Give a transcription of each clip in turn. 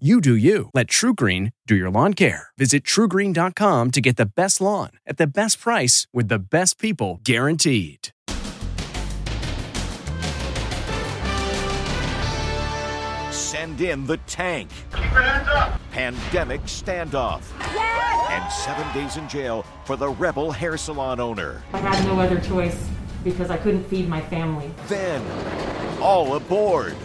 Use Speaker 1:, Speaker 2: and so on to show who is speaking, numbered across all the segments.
Speaker 1: You do you. Let TruGreen do your lawn care. Visit trugreen.com to get the best lawn at the best price with the best people guaranteed.
Speaker 2: Send in the tank. Keep your hands up. Pandemic standoff. And seven days in jail for the rebel hair salon owner.
Speaker 3: I had no other choice because I couldn't feed my family.
Speaker 2: Then, all aboard.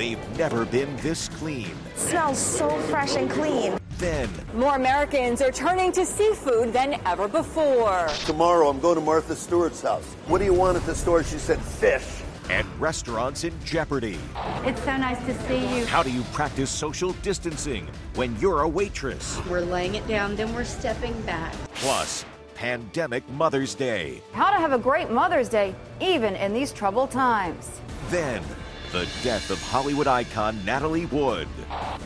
Speaker 2: They've never been this clean.
Speaker 4: Smells so fresh and clean.
Speaker 2: Then,
Speaker 5: More Americans are turning to seafood than ever before.
Speaker 6: Tomorrow I'm going to Martha Stewart's house. What do you want at the store? She said fish.
Speaker 2: and restaurants in jeopardy.
Speaker 7: It's so nice to see you.
Speaker 2: How do you practice social distancing when you're a waitress?
Speaker 7: We're laying it down, then we're stepping back.
Speaker 2: Plus, Pandemic Mother's Day.
Speaker 5: How to have a great Mother's Day, even in these troubled times.
Speaker 2: Then, the death of Hollywood icon Natalie Wood.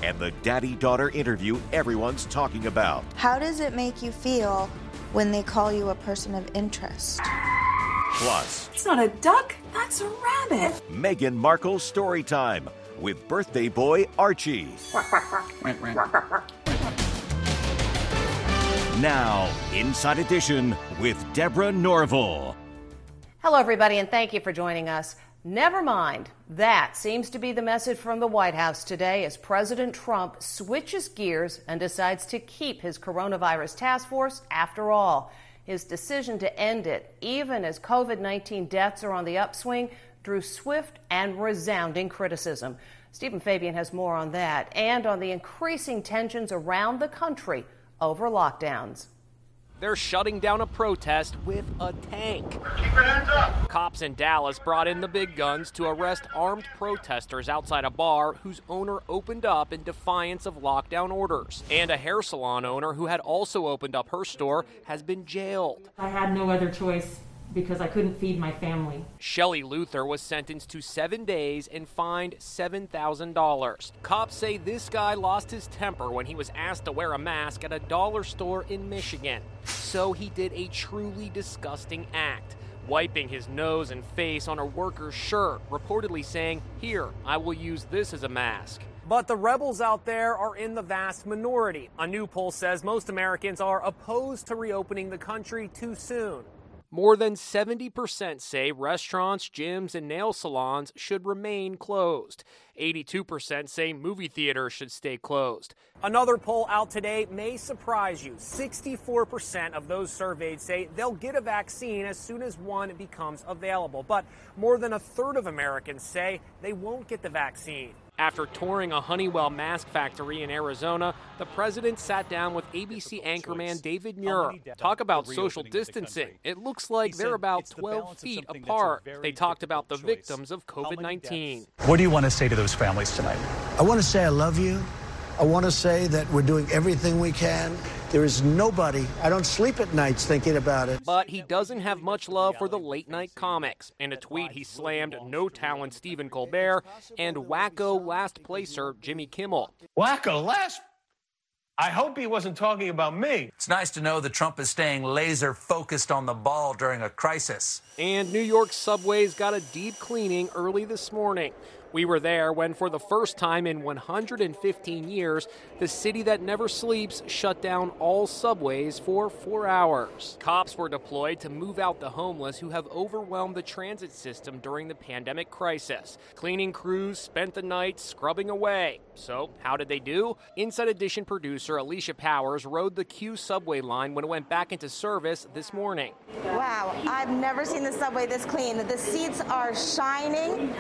Speaker 2: And the daddy daughter interview everyone's talking about.
Speaker 4: How does it make you feel when they call you a person of interest?
Speaker 2: Plus,
Speaker 8: It's not a duck, that's a rabbit.
Speaker 2: Meghan Markle's story time with birthday boy Archie. Now, Inside Edition with Deborah Norville.
Speaker 9: Hello, everybody, and thank you for joining us. Never mind. That seems to be the message from the White House today as President Trump switches gears and decides to keep his coronavirus task force after all. His decision to end it, even as COVID 19 deaths are on the upswing, drew swift and resounding criticism. Stephen Fabian has more on that and on the increasing tensions around the country over lockdowns.
Speaker 10: They're shutting down a protest with a tank. Cops in Dallas brought in the big guns to arrest armed protesters outside a bar whose owner opened up in defiance of lockdown orders. And a hair salon owner who had also opened up her store has been jailed.
Speaker 3: I had no other choice because I couldn't feed my family.
Speaker 10: Shelley Luther was sentenced to seven days and fined $7,000. Cops say this guy lost his temper when he was asked to wear a mask at a dollar store in Michigan. So he did a truly disgusting act, wiping his nose and face on a worker's shirt, reportedly saying, Here, I will use this as a mask. But the rebels out there are in the vast minority. A new poll says most Americans are opposed to reopening the country too soon. More than 70% say restaurants, gyms, and nail salons should remain closed. 82% say movie theaters should stay closed. Another poll out today may surprise you. 64% of those surveyed say they'll get a vaccine as soon as one becomes available. But more than a third of Americans say they won't get the vaccine. After touring a Honeywell mask factory in Arizona, the president sat down with ABC anchorman David Muir. Talk about social distancing. It looks like they're about 12 feet apart. They talked about the victims of COVID 19.
Speaker 11: What do you want to say to those families tonight?
Speaker 12: I want to say I love you. I want to say that we're doing everything we can. There is nobody, I don't sleep at nights thinking about it.
Speaker 10: But he doesn't have much love for the late night comics. In a tweet, he slammed no talent Stephen Colbert and wacko last placer Jimmy Kimmel.
Speaker 13: Wacko, last. I hope he wasn't talking about me.
Speaker 14: It's nice to know that Trump is staying laser focused on the ball during a crisis.
Speaker 10: And New York subways got a deep cleaning early this morning. We were there when, for the first time in 115 years, the city that never sleeps shut down all subways for four hours. Cops were deployed to move out the homeless who have overwhelmed the transit system during the pandemic crisis. Cleaning crews spent the night scrubbing away. So, how did they do? Inside Edition producer Alicia Powers rode the Q subway line when it went back into service this morning.
Speaker 4: Wow, I've never seen the subway this clean. The seats are shining.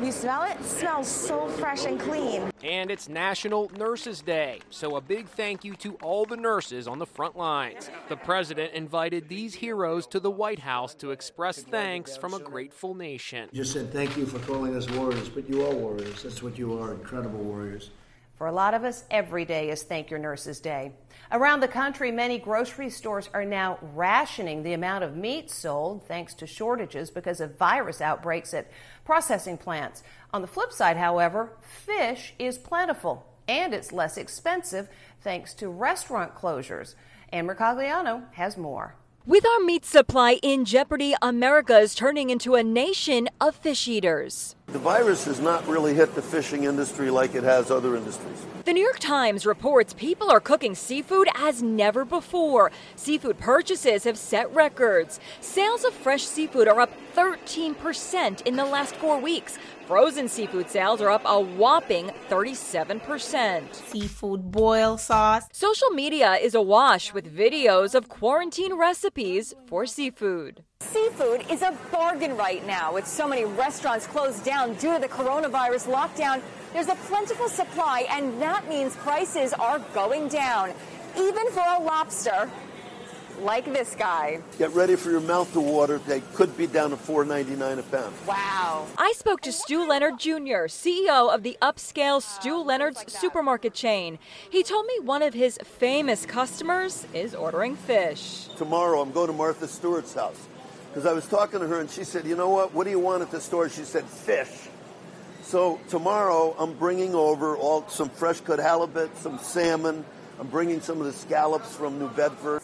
Speaker 4: We smell it. it smells so fresh and clean.
Speaker 10: And it's National Nurses Day, so a big thank you to all the nurses on the front lines. The president invited these heroes to the White House to express thanks from a grateful nation.
Speaker 12: You said thank you for calling us warriors, but you are warriors. That's what you are, incredible warriors.
Speaker 9: For a lot of us, every day is Thank Your Nurses Day. Around the country, many grocery stores are now rationing the amount of meat sold thanks to shortages because of virus outbreaks at processing plants. On the flip side, however, fish is plentiful and it's less expensive thanks to restaurant closures. Ann Mercogliano has more.
Speaker 15: With our meat supply in jeopardy, America is turning into a nation of fish eaters.
Speaker 6: The virus has not really hit the fishing industry like it has other industries.
Speaker 15: The New York Times reports people are cooking seafood as never before. Seafood purchases have set records. Sales of fresh seafood are up 13% in the last four weeks. Frozen seafood sales are up a whopping 37%.
Speaker 16: Seafood boil sauce.
Speaker 15: Social media is awash with videos of quarantine recipes for seafood.
Speaker 5: Seafood is a bargain right now. With so many restaurants closed down due to the coronavirus lockdown, there's a plentiful supply, and that means prices are going down. Even for a lobster, like this guy.
Speaker 6: Get ready for your mouth to water. They could be down to $4.99 a pound.
Speaker 5: Wow.
Speaker 15: I spoke to Stew Leonard Jr., CEO of the upscale Stew Leonard's supermarket chain. He told me one of his famous customers is ordering fish.
Speaker 6: Tomorrow I'm going to Martha Stewart's house because I was talking to her and she said, "You know what? What do you want at the store?" She said, "Fish." So tomorrow I'm bringing over all some fresh cut halibut, some salmon. I'm bringing some of the scallops from New Bedford.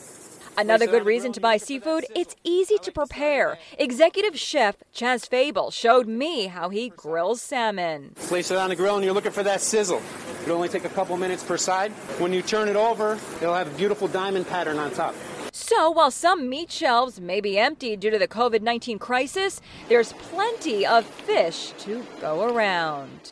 Speaker 15: Another good reason to buy seafood, it's easy to prepare. Executive chef Chaz Fable showed me how he grills salmon.
Speaker 17: Place it on the grill and you're looking for that sizzle. It'll only take a couple minutes per side. When you turn it over, it'll have a beautiful diamond pattern on top.
Speaker 15: So, while some meat shelves may be empty due to the COVID 19 crisis, there's plenty of fish to go around.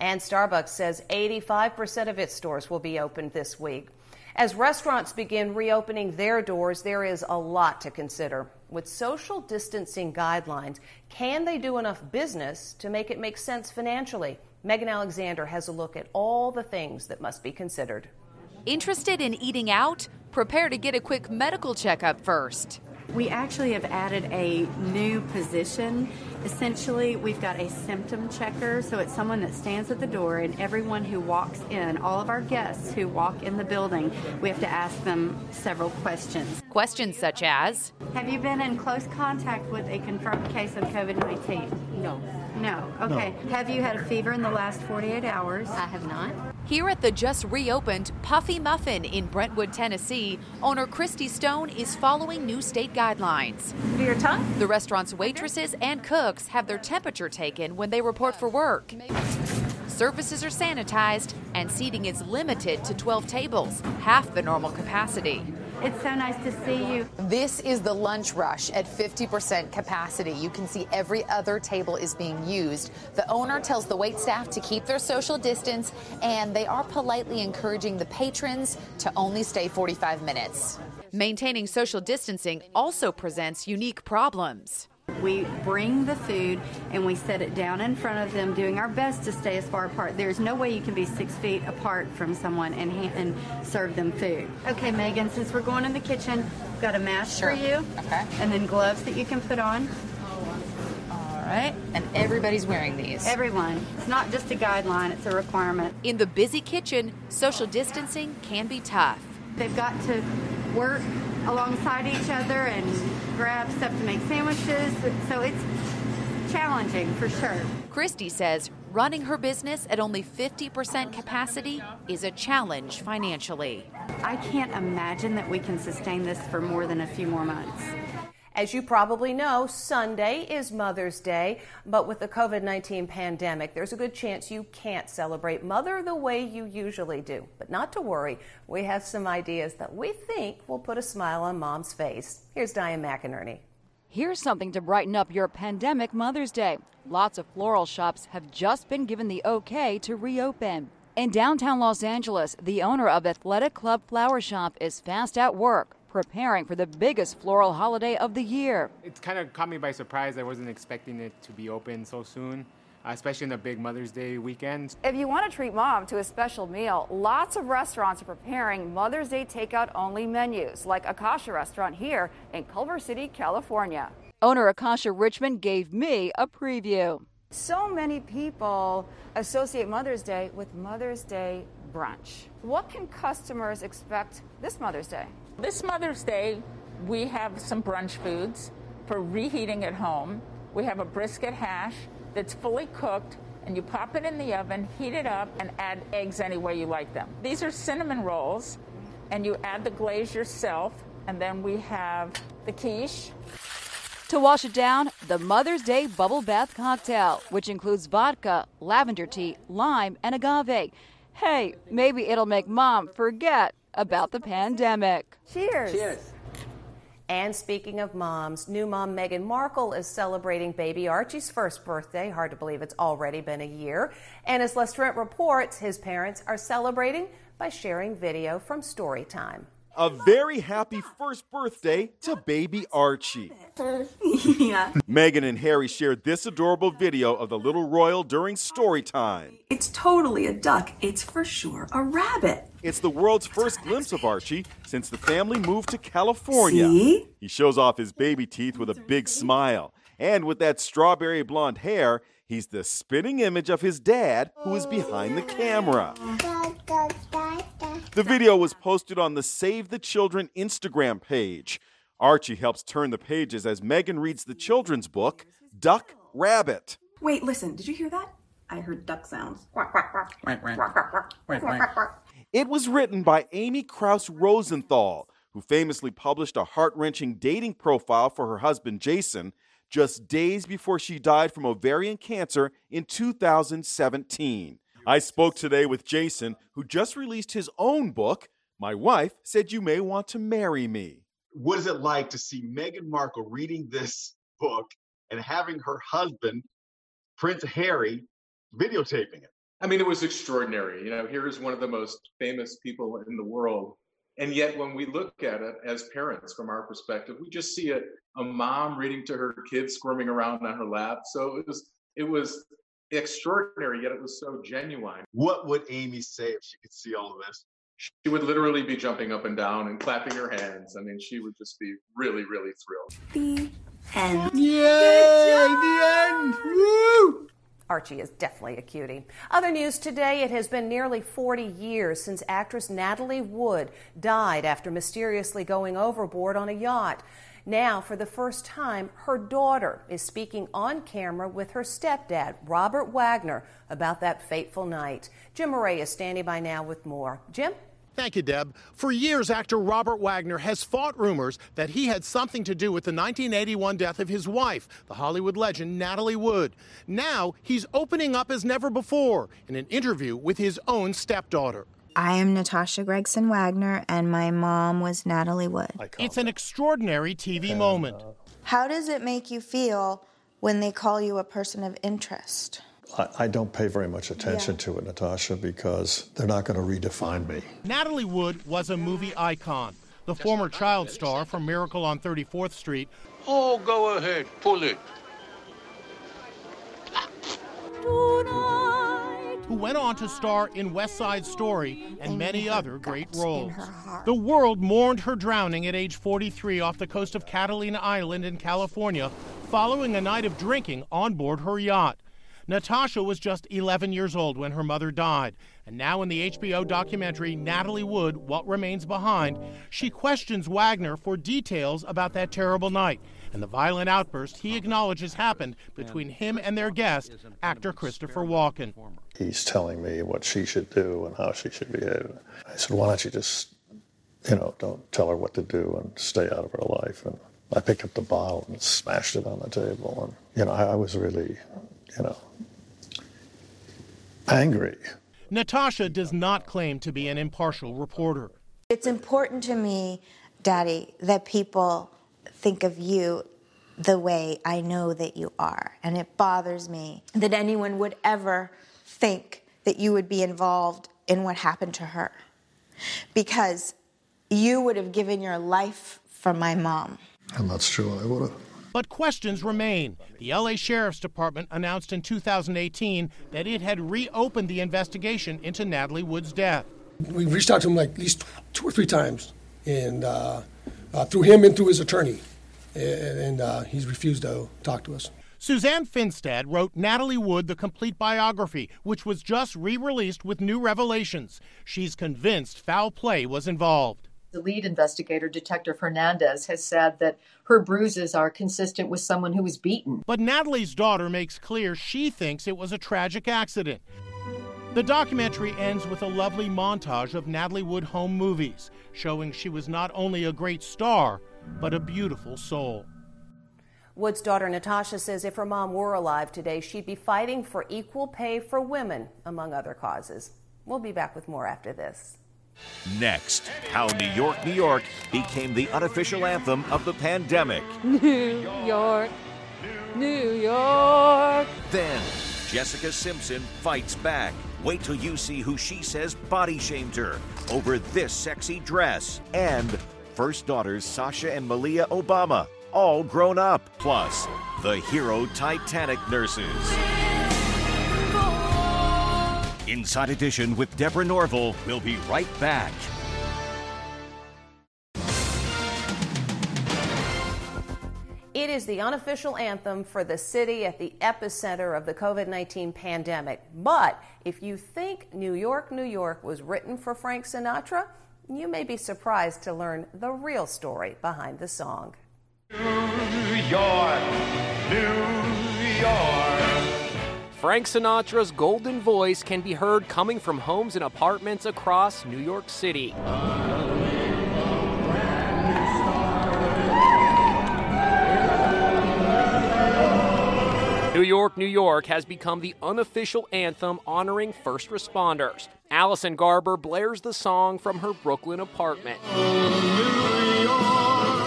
Speaker 9: And Starbucks says 85% of its stores will be opened this week. As restaurants begin reopening their doors, there is a lot to consider. With social distancing guidelines, can they do enough business to make it make sense financially? Megan Alexander has a look at all the things that must be considered.
Speaker 18: Interested in eating out? Prepare to get a quick medical checkup first.
Speaker 7: We actually have added a new position. Essentially, we've got a symptom checker, so it's someone that stands at the door, and everyone who walks in, all of our guests who walk in the building, we have to ask them several questions.
Speaker 18: Questions such as
Speaker 7: Have you been in close contact with a confirmed case of COVID 19?
Speaker 18: No.
Speaker 7: No. Okay. No. Have you had a fever in the last 48 hours?
Speaker 18: I have not. Here at the just reopened Puffy Muffin in Brentwood, Tennessee, owner Christy Stone is following new state guidelines.
Speaker 3: Do your tongue?
Speaker 18: The restaurant's waitresses and cooks have their temperature taken when they report for work. Surfaces are sanitized, and seating is limited to 12 tables, half the normal capacity.
Speaker 7: It's so nice to see you.
Speaker 19: This is the lunch rush at 50% capacity. You can see every other table is being used. The owner tells the wait staff to keep their social distance, and they are politely encouraging the patrons to only stay 45 minutes.
Speaker 18: Maintaining social distancing also presents unique problems.
Speaker 7: We bring the food and we set it down in front of them, doing our best to stay as far apart. There's no way you can be six feet apart from someone and, and serve them food. Okay, Megan, since we're going in the kitchen, we've got a mask
Speaker 19: sure.
Speaker 7: for you.
Speaker 19: Okay.
Speaker 7: And then gloves that you can put on.
Speaker 19: All right. And everybody's wearing these.
Speaker 7: Everyone. It's not just a guideline, it's a requirement.
Speaker 18: In the busy kitchen, social distancing can be tough.
Speaker 7: They've got to work alongside each other and grab stuff to make sandwiches. So it's challenging for sure.
Speaker 18: Christy says running her business at only 50% capacity is a challenge financially.
Speaker 7: I can't imagine that we can sustain this for more than a few more months.
Speaker 9: As you probably know, Sunday is Mother's Day, but with the COVID 19 pandemic, there's a good chance you can't celebrate Mother the way you usually do. But not to worry, we have some ideas that we think will put a smile on mom's face. Here's Diane McInerney.
Speaker 15: Here's something to brighten up your pandemic Mother's Day. Lots of floral shops have just been given the okay to reopen. In downtown Los Angeles, the owner of Athletic Club Flower Shop is fast at work preparing for the biggest floral holiday of the year.
Speaker 20: It kind of caught me by surprise. I wasn't expecting it to be open so soon. Uh, especially in the big Mother's Day weekend.
Speaker 21: If you want to treat mom to a special meal, lots of restaurants are preparing Mother's Day takeout only menus, like Akasha Restaurant here in Culver City, California.
Speaker 22: Owner Akasha Richmond gave me a preview.
Speaker 21: So many people associate Mother's Day with Mother's Day brunch. What can customers expect this Mother's Day?
Speaker 23: This Mother's Day, we have some brunch foods for reheating at home. We have a brisket hash that's fully cooked, and you pop it in the oven, heat it up, and add eggs any way you like them. These are cinnamon rolls, and you add the glaze yourself, and then we have the quiche.
Speaker 22: To wash it down, the Mother's Day Bubble Bath Cocktail, which includes vodka, lavender tea, lime, and agave. Hey, maybe it'll make mom forget about the pandemic.
Speaker 21: Cheers.
Speaker 9: Cheers. And speaking of moms, new mom Meghan Markle is celebrating baby Archie's first birthday. Hard to believe it's already been a year. And as Les Trent reports, his parents are celebrating by sharing video from Storytime.
Speaker 24: A very happy first birthday to baby Archie.
Speaker 8: yeah.
Speaker 24: Meghan and Harry shared this adorable video of the little royal during story time.
Speaker 8: It's totally a duck. It's for sure a rabbit.
Speaker 24: It's the world's first glimpse of Archie since the family moved to California.
Speaker 8: See?
Speaker 24: He shows off his baby teeth with a big smile. And with that strawberry blonde hair, he's the spinning image of his dad who is behind the camera. The video was posted on the Save the Children Instagram page. Archie helps turn the pages as Meghan reads the children's book, Duck Rabbit.
Speaker 8: Wait, listen, did you hear that? I heard duck sounds.
Speaker 24: It was written by Amy Krouse Rosenthal, who famously published a heart wrenching dating profile for her husband Jason just days before she died from ovarian cancer in 2017. I spoke today with Jason, who just released his own book. My wife said you may want to marry me.
Speaker 25: What is it like to see Meghan Markle reading this book and having her husband, Prince Harry, videotaping it?
Speaker 26: I mean, it was extraordinary. You know, here is one of the most famous people in the world. And yet, when we look at it as parents from our perspective, we just see a, a mom reading to her kids squirming around on her lap. So it was, it was extraordinary, yet it was so genuine.
Speaker 25: What would Amy say if she could see all of this?
Speaker 26: She would literally be jumping up and down and clapping her hands. I mean, she would just be really, really thrilled.
Speaker 8: The end.
Speaker 24: Yay! The end! Woo!
Speaker 9: Archie is definitely a cutie. Other news today it has been nearly 40 years since actress Natalie Wood died after mysteriously going overboard on a yacht. Now, for the first time, her daughter is speaking on camera with her stepdad, Robert Wagner, about that fateful night. Jim Murray is standing by now with more. Jim?
Speaker 27: Thank you, Deb. For years, actor Robert Wagner has fought rumors that he had something to do with the 1981 death of his wife, the Hollywood legend Natalie Wood. Now, he's opening up as never before in an interview with his own stepdaughter.
Speaker 4: I am Natasha Gregson Wagner, and my mom was Natalie Wood.
Speaker 27: It's an extraordinary TV moment.
Speaker 4: Uh, How does it make you feel when they call you a person of interest?
Speaker 28: I, I don't pay very much attention to it, Natasha, because they're not going to redefine me.
Speaker 27: Natalie Wood was a movie icon. The former child star from Miracle on 34th Street
Speaker 13: Oh, go ahead, pull it.
Speaker 27: Who went on to star in West Side Story and many other great roles. The world mourned her drowning at age 43 off the coast of Catalina Island in California following a night of drinking on board her yacht. Natasha was just 11 years old when her mother died, and now in the HBO documentary Natalie Wood What Remains Behind, she questions Wagner for details about that terrible night and the violent outburst he acknowledges happened between him and their guest, actor Christopher Walken.
Speaker 28: He's telling me what she should do and how she should behave. I said, why don't you just, you know, don't tell her what to do and stay out of her life. And I picked up the bottle and smashed it on the table. And, you know, I, I was really, you know, angry.
Speaker 27: Natasha does not claim to be an impartial reporter.
Speaker 4: It's important to me, Daddy, that people think of you the way I know that you are. And it bothers me that anyone would ever think that you would be involved in what happened to her. Because you would have given your life for my mom.
Speaker 28: And that's true, I would have.
Speaker 27: But questions remain. The LA Sheriff's Department announced in 2018 that it had reopened the investigation into Natalie Wood's death.
Speaker 29: We reached out to him like at least two or three times, and uh, uh, through him and through his attorney, and, and uh, he's refused to talk to us.
Speaker 27: Suzanne Finstad wrote Natalie Wood, the complete biography, which was just re released with new revelations. She's convinced foul play was involved.
Speaker 7: The lead investigator, Detective Hernandez, has said that her bruises are consistent with someone who was beaten.
Speaker 27: But Natalie's daughter makes clear she thinks it was a tragic accident. The documentary ends with a lovely montage of Natalie Wood home movies, showing she was not only a great star, but a beautiful soul.
Speaker 9: Wood's daughter Natasha says if her mom were alive today, she'd be fighting for equal pay for women, among other causes. We'll be back with more after this.
Speaker 18: Next, how New York, New York became the unofficial anthem of the pandemic.
Speaker 5: New York, New York.
Speaker 18: Then, Jessica Simpson fights back. Wait till you see who she says body shamed her over this sexy dress. And first daughters Sasha and Malia Obama, all grown up. Plus, the hero Titanic nurses. Inside Edition with Deborah Norville. We'll be right back.
Speaker 9: It is the unofficial anthem for the city at the epicenter of the COVID 19 pandemic. But if you think New York, New York was written for Frank Sinatra, you may be surprised to learn the real story behind the song.
Speaker 30: New York, New York.
Speaker 10: Frank Sinatra's golden voice can be heard coming from homes and apartments across New York City. New York, New York has become the unofficial anthem honoring first responders. Allison Garber blares the song from her Brooklyn apartment.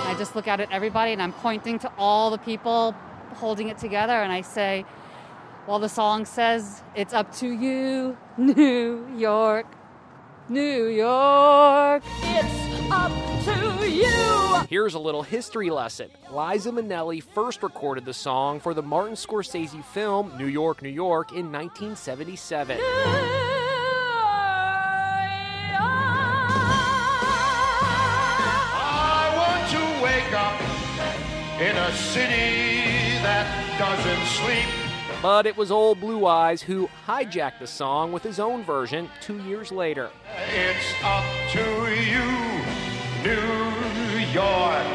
Speaker 31: I just look out at everybody and I'm pointing to all the people holding it together and I say, well, the song says, it's up to you, New York, New York. It's up to you.
Speaker 10: Here's a little history lesson. Liza Minnelli first recorded the song for the Martin Scorsese film New York, New York in 1977.
Speaker 30: I want to wake up in a city that doesn't sleep.
Speaker 10: But it was old Blue Eyes who hijacked the song with his own version two years later.
Speaker 30: It's up to you, New York,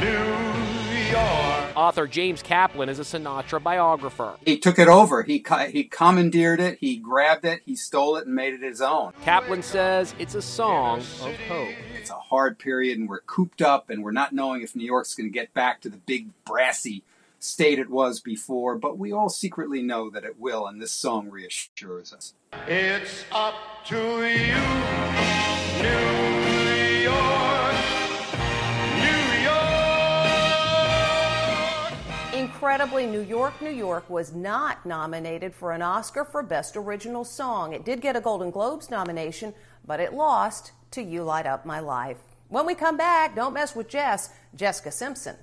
Speaker 30: New York.
Speaker 10: Author James Kaplan is a Sinatra biographer.
Speaker 32: He took it over. He co- he commandeered it. He grabbed it. He stole it and made it his own.
Speaker 10: Kaplan says it's a song of hope.
Speaker 32: It's a hard period, and we're cooped up, and we're not knowing if New York's going to get back to the big brassy state it was before. But we all secretly know that it will, and this song reassures us.
Speaker 30: It's up to you, New York,
Speaker 9: Incredibly, New York, New York was not nominated for an Oscar for Best Original Song. It did get a Golden Globes nomination, but it lost to You Light Up My Life. When we come back, don't mess with Jess, Jessica Simpson.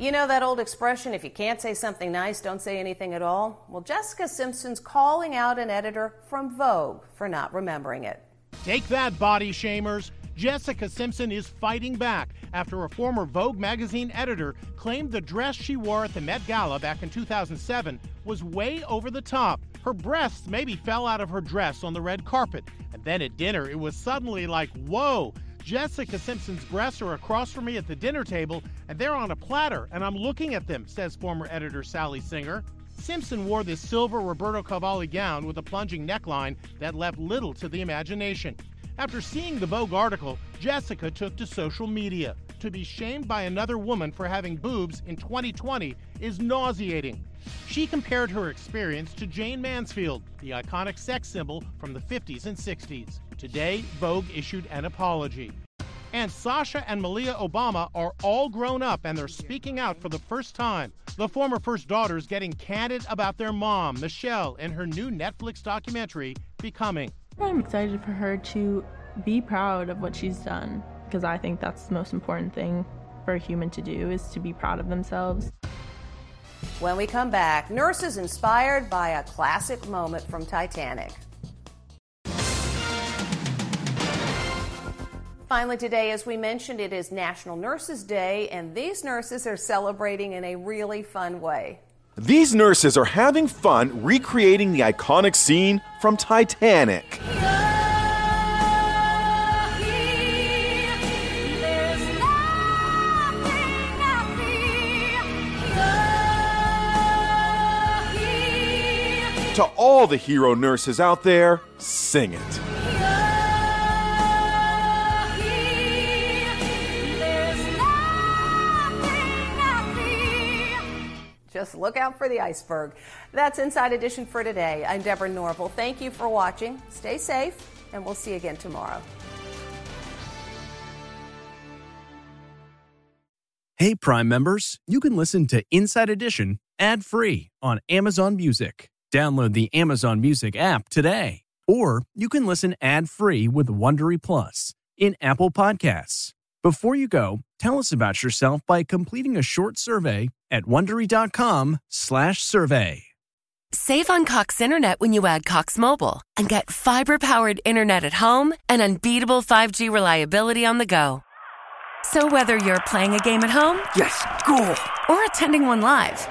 Speaker 9: You know that old expression, if you can't say something nice, don't say anything at all? Well, Jessica Simpson's calling out an editor from Vogue for not remembering it.
Speaker 27: Take that, body shamers. Jessica Simpson is fighting back after a former Vogue magazine editor claimed the dress she wore at the Met Gala back in 2007 was way over the top. Her breasts maybe fell out of her dress on the red carpet. And then at dinner, it was suddenly like, whoa, Jessica Simpson's breasts are across from me at the dinner table, and they're on a platter, and I'm looking at them, says former editor Sally Singer. Simpson wore this silver Roberto Cavalli gown with a plunging neckline that left little to the imagination. After seeing the Vogue article, Jessica took to social media. To be shamed by another woman for having boobs in 2020 is nauseating. She compared her experience to Jayne Mansfield, the iconic sex symbol from the 50s and 60s. Today, Vogue issued an apology. And Sasha and Malia Obama are all grown up and they're speaking out for the first time. The former first daughters getting candid about their mom, Michelle, in her new Netflix documentary, Becoming.
Speaker 23: I'm excited for her to be proud of what she's done because I think that's the most important thing for a human to do is to be proud of themselves.
Speaker 9: When we come back, nurses inspired by a classic moment from Titanic. Finally, today, as we mentioned, it is National Nurses Day, and these nurses are celebrating in a really fun way.
Speaker 24: These nurses are having fun recreating the iconic scene from Titanic. To all the hero nurses out there, sing it.
Speaker 9: Just look out for the iceberg. That's Inside Edition for today. I'm Deborah Norville. Thank you for watching. Stay safe, and we'll see you again tomorrow.
Speaker 1: Hey, Prime members, you can listen to Inside Edition ad free on Amazon Music. Download the Amazon Music app today. Or you can listen ad free with Wondery Plus in Apple Podcasts. Before you go, tell us about yourself by completing a short survey at wondery.com/survey.
Speaker 33: Save on Cox Internet when you add Cox Mobile and get fiber-powered internet at home and unbeatable 5G reliability on the go. So whether you're playing a game at home, yes, cool, or attending one live,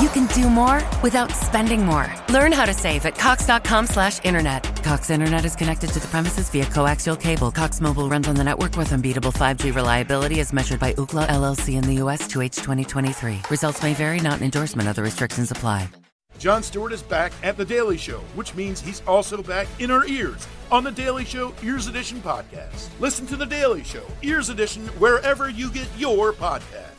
Speaker 33: you can do more without spending more. Learn how to save at cox.com slash internet. Cox Internet is connected to the premises via coaxial cable. Cox Mobile runs on the network with unbeatable 5G reliability as measured by Ookla LLC in the US 2H 2023. Results may vary, not an endorsement. Other restrictions apply.
Speaker 34: Jon Stewart is back at The Daily Show, which means he's also back in our ears on The Daily Show Ears Edition podcast. Listen to The Daily Show Ears Edition wherever you get your podcast.